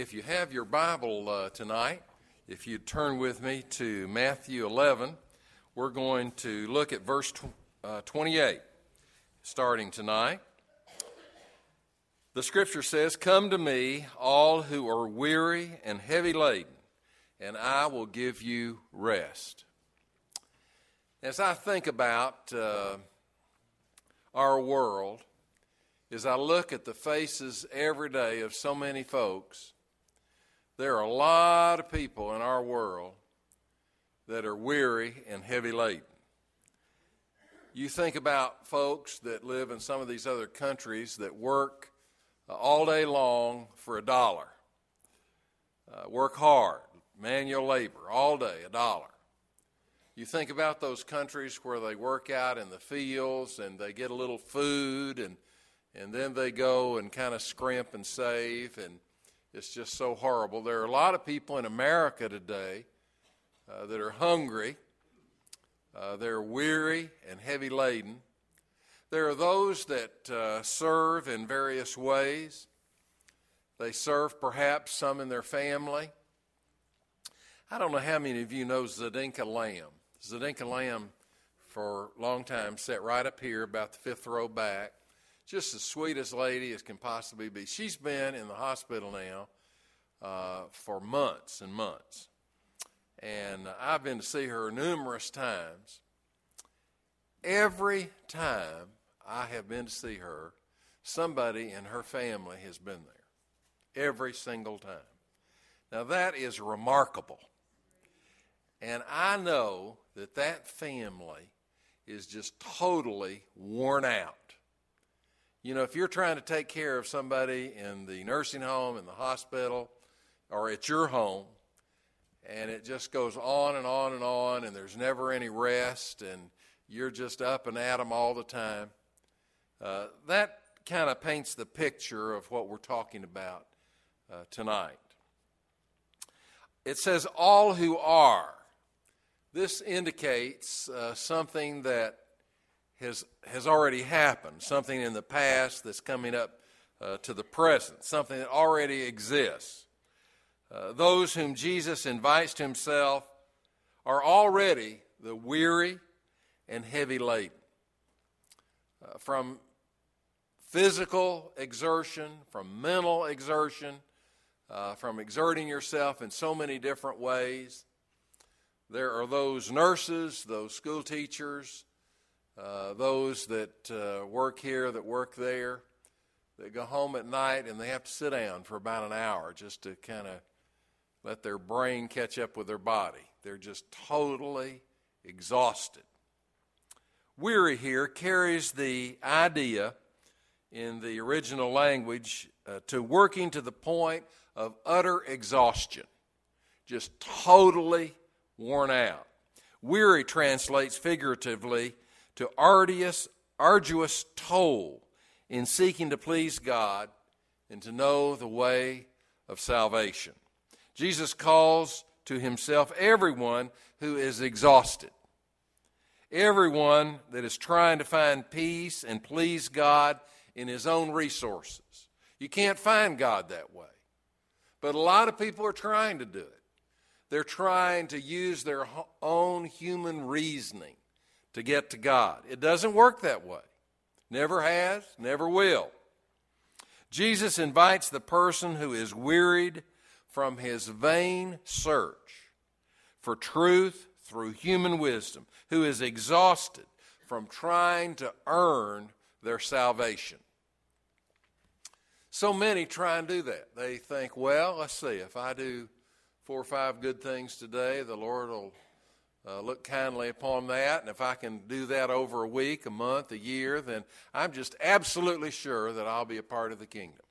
if you have your Bible uh, tonight, if you turn with me to Matthew 11, we're going to look at verse tw- uh, 28, starting tonight. The scripture says, Come to me, all who are weary and heavy laden, and I will give you rest. As I think about uh, our world, as I look at the faces every day of so many folks, there are a lot of people in our world that are weary and heavy laden. You think about folks that live in some of these other countries that work uh, all day long for a dollar, uh, work hard, manual labor, all day, a dollar. You think about those countries where they work out in the fields and they get a little food and, and then they go and kind of scrimp and save and it's just so horrible. There are a lot of people in America today uh, that are hungry, uh, they're weary and heavy laden. There are those that uh, serve in various ways. They serve perhaps some in their family. I don't know how many of you know Zedinkah Lamb. Zedinkah Lamb, for a long time, sat right up here, about the fifth row back just the sweetest lady as can possibly be. She's been in the hospital now uh, for months and months. And I've been to see her numerous times. Every time I have been to see her, somebody in her family has been there. Every single time. Now that is remarkable. And I know that that family is just totally worn out. You know, if you're trying to take care of somebody in the nursing home, in the hospital, or at your home, and it just goes on and on and on, and there's never any rest, and you're just up and at them all the time, uh, that kind of paints the picture of what we're talking about uh, tonight. It says, all who are. This indicates uh, something that has, has already happened, something in the past that's coming up uh, to the present, something that already exists. Uh, those whom Jesus invites to himself are already the weary and heavy laden. Uh, from physical exertion, from mental exertion, uh, from exerting yourself in so many different ways. There are those nurses, those school teachers, uh, those that uh, work here, that work there, that go home at night and they have to sit down for about an hour just to kind of let their brain catch up with their body. They're just totally exhausted. Weary here carries the idea in the original language uh, to working to the point of utter exhaustion, just totally worn out. Weary translates figuratively to arduous, arduous toil in seeking to please God and to know the way of salvation. Jesus calls to himself everyone who is exhausted, everyone that is trying to find peace and please God in his own resources. You can't find God that way. But a lot of people are trying to do it. They're trying to use their own human reasoning to get to God. It doesn't work that way. Never has, never will. Jesus invites the person who is wearied from his vain search for truth through human wisdom, who is exhausted from trying to earn their salvation. So many try and do that. They think, well, let's see, if I do four or five good things today, the Lord will uh, look kindly upon that. And if I can do that over a week, a month, a year, then I'm just absolutely sure that I'll be a part of the kingdom.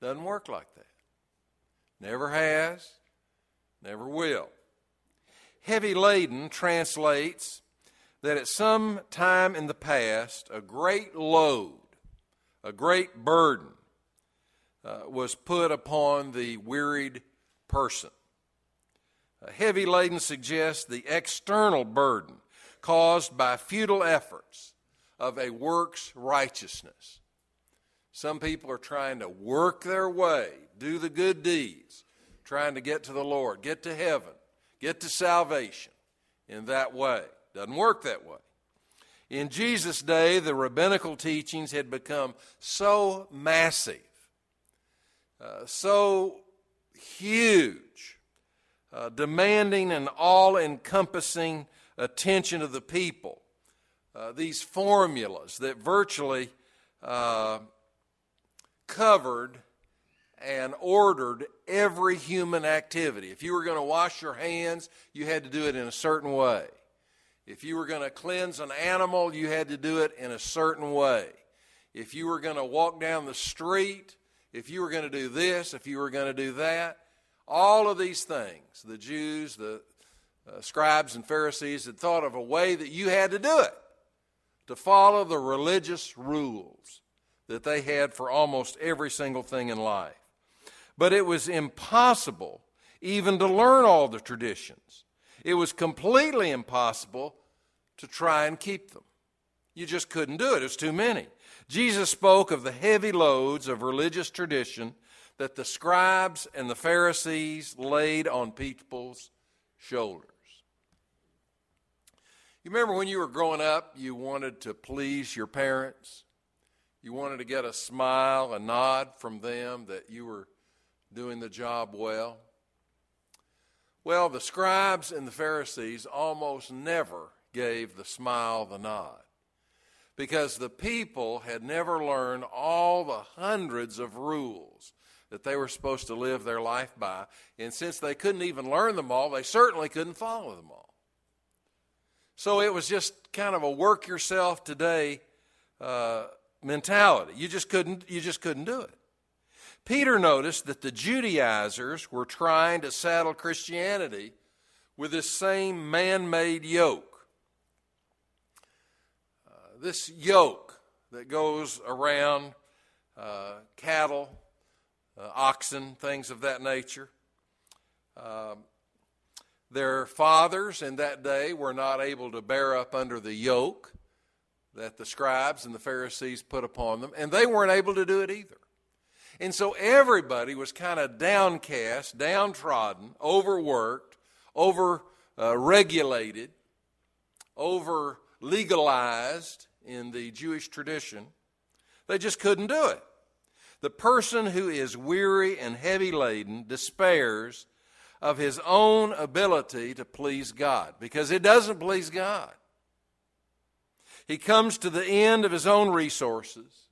Doesn't work like that. Never has, never will. Heavy laden translates that at some time in the past, a great load, a great burden uh, was put upon the wearied person. Heavy laden suggests the external burden caused by futile efforts of a works righteousness. Some people are trying to work their way, do the good deeds, trying to get to the Lord, get to heaven, get to salvation in that way. Doesn't work that way. In Jesus' day, the rabbinical teachings had become so massive, uh, so huge, uh, demanding an all encompassing attention of the people. Uh, these formulas that virtually uh, covered and ordered every human activity. If you were going to wash your hands, you had to do it in a certain way. If you were going to cleanse an animal, you had to do it in a certain way. If you were going to walk down the street, if you were going to do this, if you were going to do that, all of these things, the Jews, the uh, scribes and Pharisees had thought of a way that you had to do it, to follow the religious rules that they had for almost every single thing in life. But it was impossible even to learn all the traditions. It was completely impossible to try and keep them. You just couldn't do it, it was too many. Jesus spoke of the heavy loads of religious tradition that the scribes and the Pharisees laid on people's shoulders. You remember when you were growing up, you wanted to please your parents? You wanted to get a smile, a nod from them that you were doing the job well? Well, the scribes and the Pharisees almost never gave the smile, the nod, because the people had never learned all the hundreds of rules that they were supposed to live their life by. And since they couldn't even learn them all, they certainly couldn't follow them all. So it was just kind of a work yourself today uh, mentality. You just couldn't you just couldn't do it. Peter noticed that the Judaizers were trying to saddle Christianity with this same man-made yoke. Uh, this yoke that goes around uh, cattle, uh, oxen, things of that nature. Um, their fathers in that day were not able to bear up under the yoke that the scribes and the Pharisees put upon them, and they weren't able to do it either. And so everybody was kind of downcast, downtrodden, overworked, over uh, regulated, over legalized in the Jewish tradition. They just couldn't do it. The person who is weary and heavy laden despairs of his own ability to please God because it doesn't please God. He comes to the end of his own resources.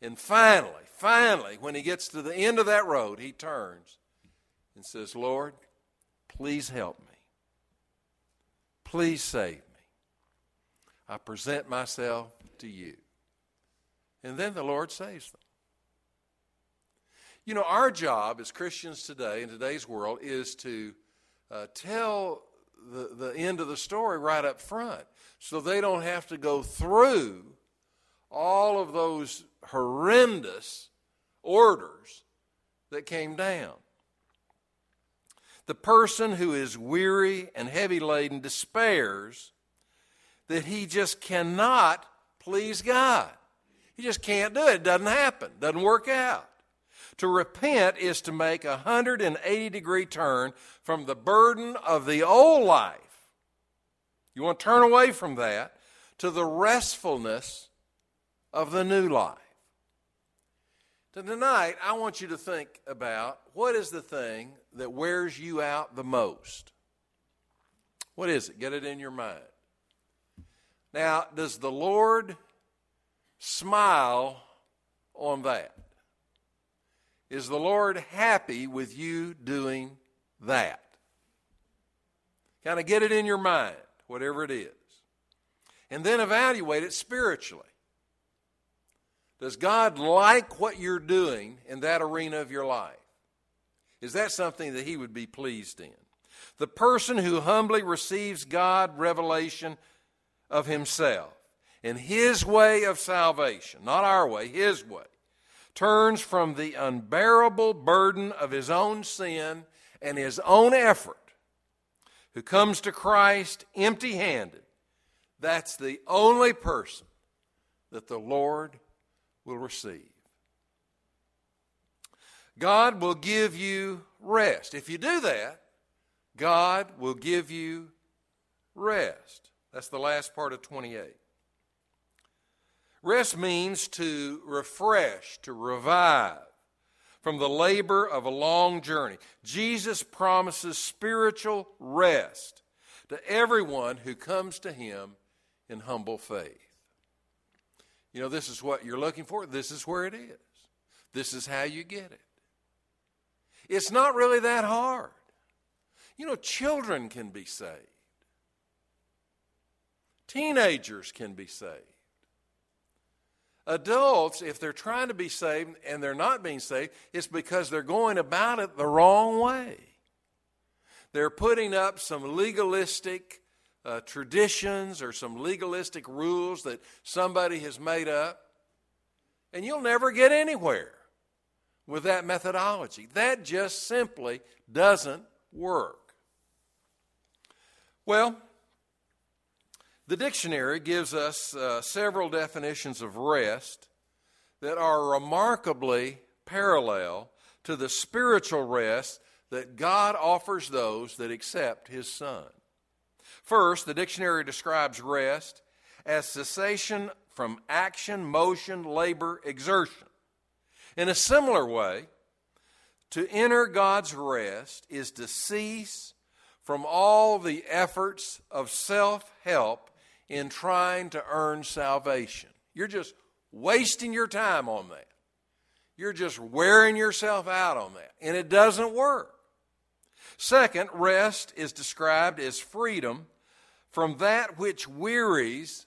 And finally, finally, when he gets to the end of that road, he turns and says, Lord, please help me. Please save me. I present myself to you. And then the Lord saves them. You know, our job as Christians today, in today's world, is to uh, tell the, the end of the story right up front so they don't have to go through all of those horrendous orders that came down. The person who is weary and heavy laden despairs that he just cannot please God. He just can't do it. It doesn't happen, doesn't work out. To repent is to make a 180 degree turn from the burden of the old life. You want to turn away from that to the restfulness of the new life. Tonight, I want you to think about what is the thing that wears you out the most? What is it? Get it in your mind. Now, does the Lord smile on that? Is the Lord happy with you doing that? Kind of get it in your mind, whatever it is. And then evaluate it spiritually. Does God like what you're doing in that arena of your life? Is that something that He would be pleased in? The person who humbly receives God revelation of Himself in His way of salvation, not our way, His way, turns from the unbearable burden of his own sin and his own effort, who comes to Christ empty handed, that's the only person that the Lord will receive. God will give you rest. If you do that, God will give you rest. That's the last part of 28. Rest means to refresh, to revive from the labor of a long journey. Jesus promises spiritual rest to everyone who comes to him in humble faith. You know, this is what you're looking for. This is where it is. This is how you get it. It's not really that hard. You know, children can be saved, teenagers can be saved. Adults, if they're trying to be saved and they're not being saved, it's because they're going about it the wrong way. They're putting up some legalistic uh, traditions or some legalistic rules that somebody has made up, and you'll never get anywhere with that methodology. That just simply doesn't work. Well, the dictionary gives us uh, several definitions of rest that are remarkably parallel to the spiritual rest that God offers those that accept His Son. First, the dictionary describes rest as cessation from action, motion, labor, exertion. In a similar way, to enter God's rest is to cease from all the efforts of self help in trying to earn salvation. You're just wasting your time on that. You're just wearing yourself out on that. And it doesn't work. Second, rest is described as freedom from that which wearies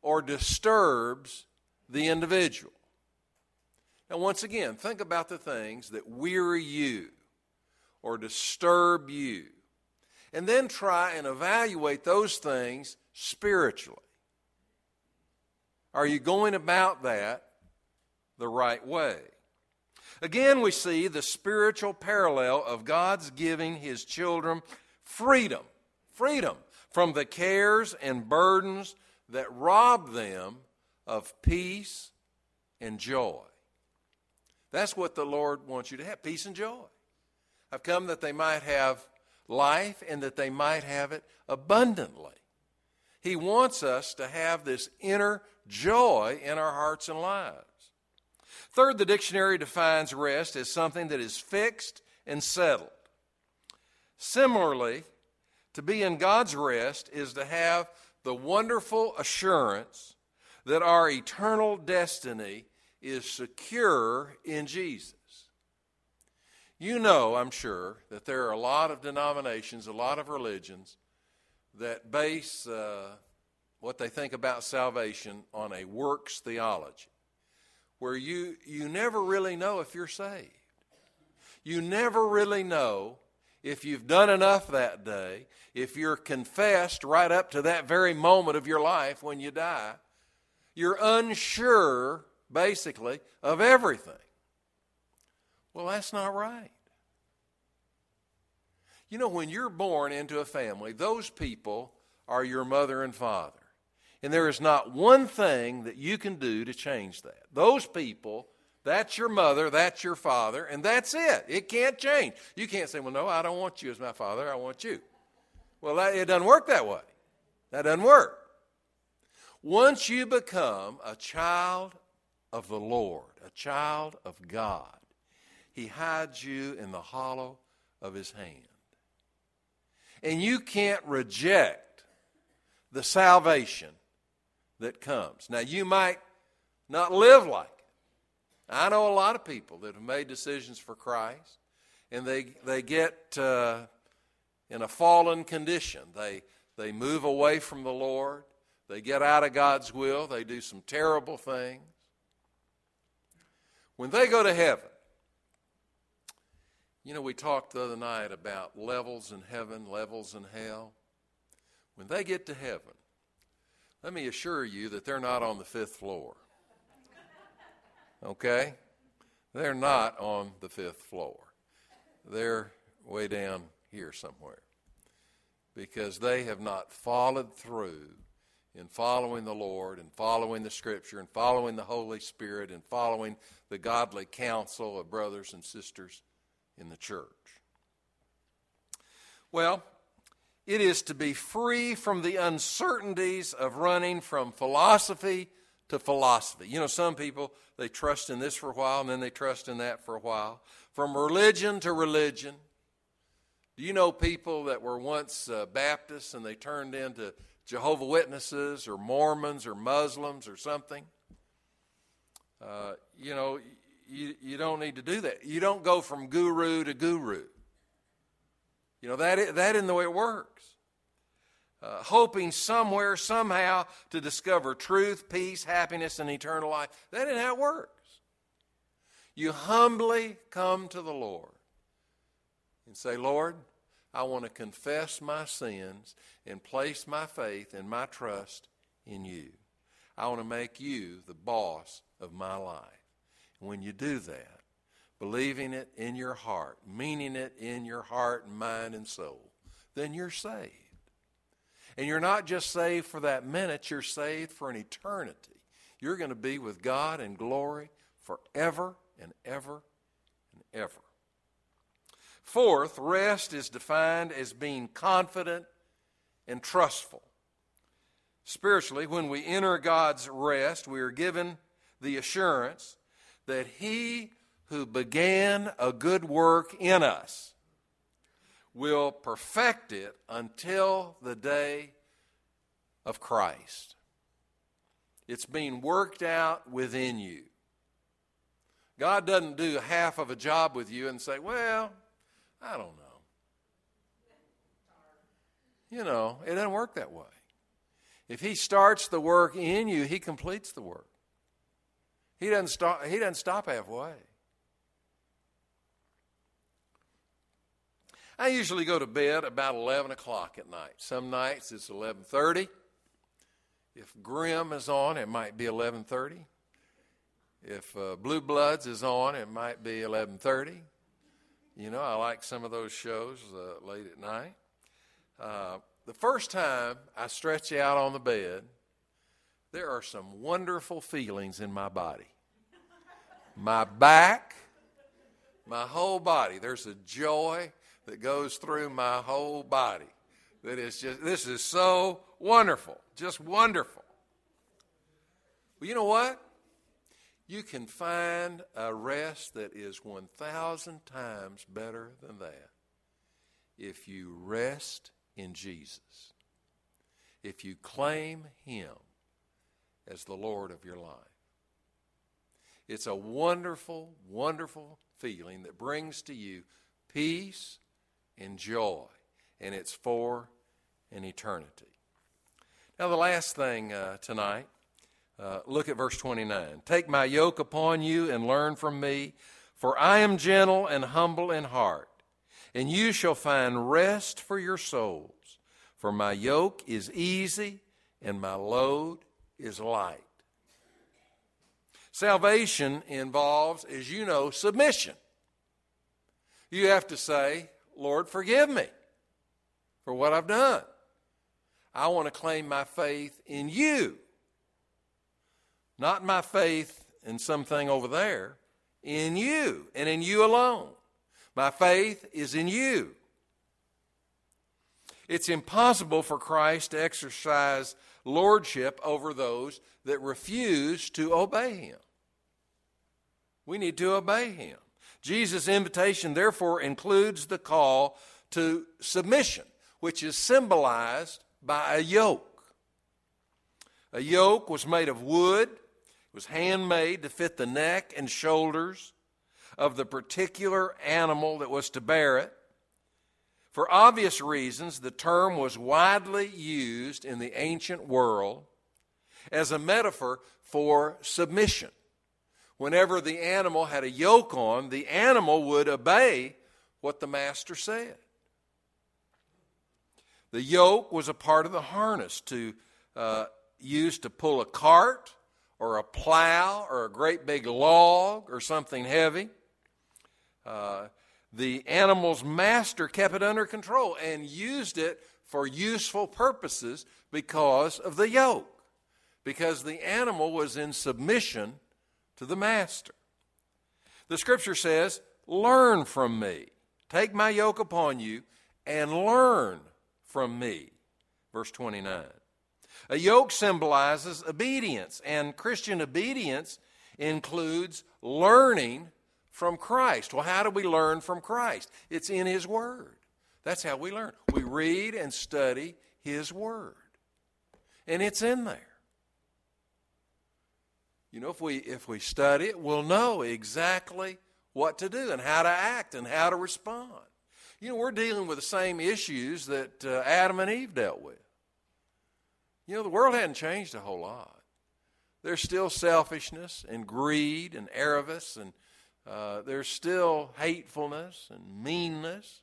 or disturbs the individual. Now, once again, think about the things that weary you or disturb you, and then try and evaluate those things spiritually. Are you going about that the right way? Again, we see the spiritual parallel of God's giving His children freedom. Freedom from the cares and burdens that rob them of peace and joy. That's what the Lord wants you to have peace and joy. I've come that they might have life and that they might have it abundantly. He wants us to have this inner joy in our hearts and lives. Third, the dictionary defines rest as something that is fixed and settled. Similarly, to be in God's rest is to have the wonderful assurance that our eternal destiny is secure in Jesus. You know, I'm sure, that there are a lot of denominations, a lot of religions that base uh, what they think about salvation on a works theology, where you, you never really know if you're saved. You never really know if you've done enough that day, if you're confessed right up to that very moment of your life when you die, you're unsure, basically, of everything. Well, that's not right. You know, when you're born into a family, those people are your mother and father. And there is not one thing that you can do to change that. Those people that's your mother, that's your father, and that's it. It can't change. You can't say, well, no, I don't want you as my father, I want you. Well, that, it doesn't work that way. That doesn't work. Once you become a child of the Lord, a child of God, He hides you in the hollow of His hand. And you can't reject the salvation that comes. Now, you might not live like I know a lot of people that have made decisions for Christ, and they they get uh, in a fallen condition. They they move away from the Lord. They get out of God's will. They do some terrible things. When they go to heaven, you know, we talked the other night about levels in heaven, levels in hell. When they get to heaven, let me assure you that they're not on the fifth floor. Okay? They're not on the fifth floor. They're way down here somewhere because they have not followed through in following the Lord and following the Scripture and following the Holy Spirit and following the godly counsel of brothers and sisters in the church. Well, it is to be free from the uncertainties of running from philosophy to philosophy. You know, some people, they trust in this for a while and then they trust in that for a while. From religion to religion. Do you know people that were once uh, Baptists and they turned into Jehovah Witnesses or Mormons or Muslims or something? Uh, you know, you, you don't need to do that. You don't go from guru to guru. You know, that, that isn't the way it works. Uh, hoping somewhere, somehow, to discover truth, peace, happiness, and eternal life. That isn't how it works. You humbly come to the Lord and say, Lord, I want to confess my sins and place my faith and my trust in you. I want to make you the boss of my life. When you do that, believing it in your heart, meaning it in your heart and mind and soul, then you're saved. And you're not just saved for that minute, you're saved for an eternity. You're going to be with God in glory forever and ever and ever. Fourth, rest is defined as being confident and trustful. Spiritually, when we enter God's rest, we are given the assurance that He who began a good work in us will perfect it until the day of Christ. It's being worked out within you. God doesn't do half of a job with you and say, well, I don't know. You know, it doesn't work that way. If He starts the work in you, He completes the work. He doesn't stop, he doesn't stop halfway. I usually go to bed about 11 o'clock at night. Some nights it's 11:30. If Grimm is on, it might be 11:30. If uh, Blue Bloods is on, it might be 11:30. You know, I like some of those shows uh, late at night. Uh, the first time I stretch out on the bed, there are some wonderful feelings in my body. My back, my whole body. There's a joy that goes through my whole body. That is just, this is so wonderful, just wonderful. Well, you know what? You can find a rest that is 1,000 times better than that if you rest in Jesus, if you claim Him as the Lord of your life. It's a wonderful, wonderful feeling that brings to you peace and joy, and it's for an eternity. Now, the last thing uh, tonight, uh, look at verse 29. Take my yoke upon you and learn from me, for I am gentle and humble in heart, and you shall find rest for your souls. For my yoke is easy and my load is light. Salvation involves, as you know, submission. You have to say, Lord, forgive me for what I've done. I want to claim my faith in you, not my faith in something over there, in you and in you alone. My faith is in you. It's impossible for Christ to exercise lordship over those that refuse to obey him. We need to obey him. Jesus' invitation, therefore, includes the call to submission, which is symbolized by a yoke. A yoke was made of wood, it was handmade to fit the neck and shoulders of the particular animal that was to bear it. For obvious reasons, the term was widely used in the ancient world as a metaphor for submission whenever the animal had a yoke on, the animal would obey what the master said. The yoke was a part of the harness to uh, use to pull a cart or a plow or a great big log or something heavy. Uh, the animal's master kept it under control and used it for useful purposes because of the yoke, because the animal was in submission to the master. The scripture says, Learn from me. Take my yoke upon you and learn from me. Verse 29. A yoke symbolizes obedience, and Christian obedience includes learning from Christ. Well, how do we learn from Christ? It's in His Word. That's how we learn. We read and study His Word, and it's in there. You know, if we if we study it, we'll know exactly what to do and how to act and how to respond. You know, we're dealing with the same issues that uh, Adam and Eve dealt with. You know, the world hadn't changed a whole lot. There's still selfishness and greed and avarice, and uh, there's still hatefulness and meanness,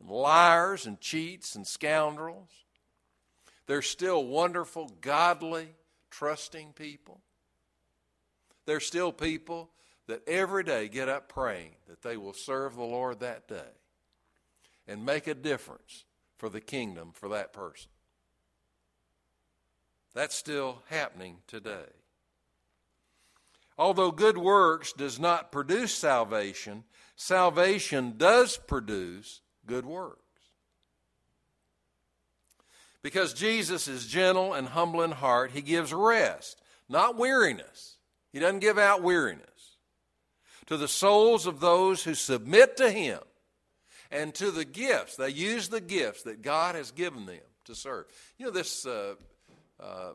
and liars and cheats and scoundrels. There's still wonderful, godly, trusting people. There's still people that every day get up praying that they will serve the Lord that day and make a difference for the kingdom for that person. That's still happening today. Although good works does not produce salvation, salvation does produce good works. Because Jesus is gentle and humble in heart, he gives rest, not weariness. He doesn't give out weariness to the souls of those who submit to him and to the gifts. They use the gifts that God has given them to serve. You know, this uh, uh,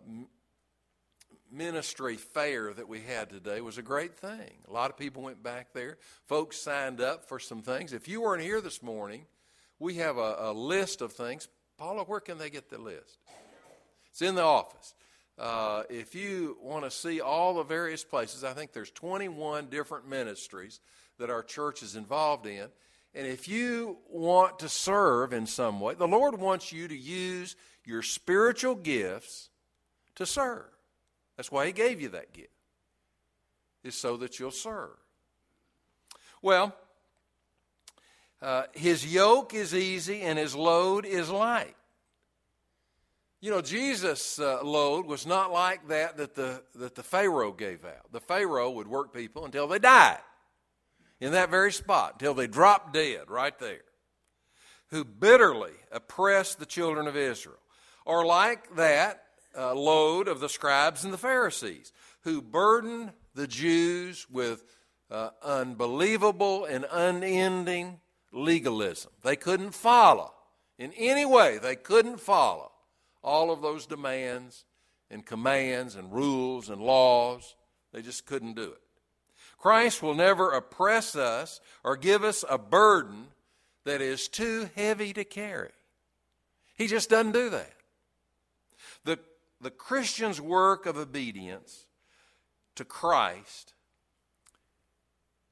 ministry fair that we had today was a great thing. A lot of people went back there. Folks signed up for some things. If you weren't here this morning, we have a, a list of things. Paula, where can they get the list? It's in the office. Uh, if you want to see all the various places, I think there's 21 different ministries that our church is involved in. And if you want to serve in some way, the Lord wants you to use your spiritual gifts to serve. That's why He gave you that gift, is so that you'll serve. Well, uh, His yoke is easy and His load is light. You know, Jesus' uh, load was not like that that the, that the Pharaoh gave out. The Pharaoh would work people until they died in that very spot, until they dropped dead right there, who bitterly oppressed the children of Israel. Or like that uh, load of the scribes and the Pharisees, who burdened the Jews with uh, unbelievable and unending legalism. They couldn't follow. In any way, they couldn't follow all of those demands and commands and rules and laws. They just couldn't do it. Christ will never oppress us or give us a burden that is too heavy to carry. He just doesn't do that. The, the Christian's work of obedience to Christ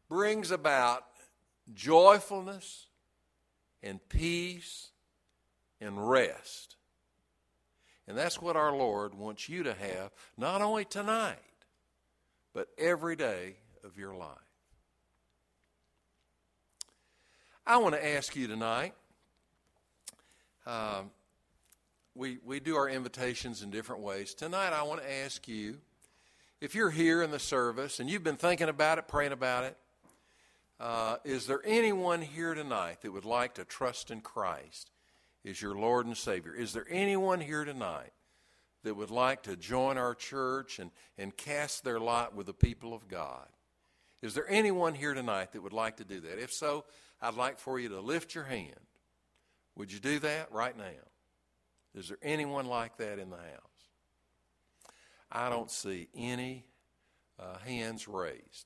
brings about joyfulness and peace and rest and that's what our Lord wants you to have, not only tonight, but every day of your life. I want to ask you tonight. Um, we, we do our invitations in different ways. Tonight, I want to ask you if you're here in the service and you've been thinking about it, praying about it, uh, is there anyone here tonight that would like to trust in Christ is your Lord and Savior. Is there anyone here tonight that would like to join our church and, and cast their lot with the people of God? Is there anyone here tonight that would like to do that? If so, I'd like for you to lift your hand. Would you do that right now? Is there anyone like that in the house? I don't see any uh, hands raised.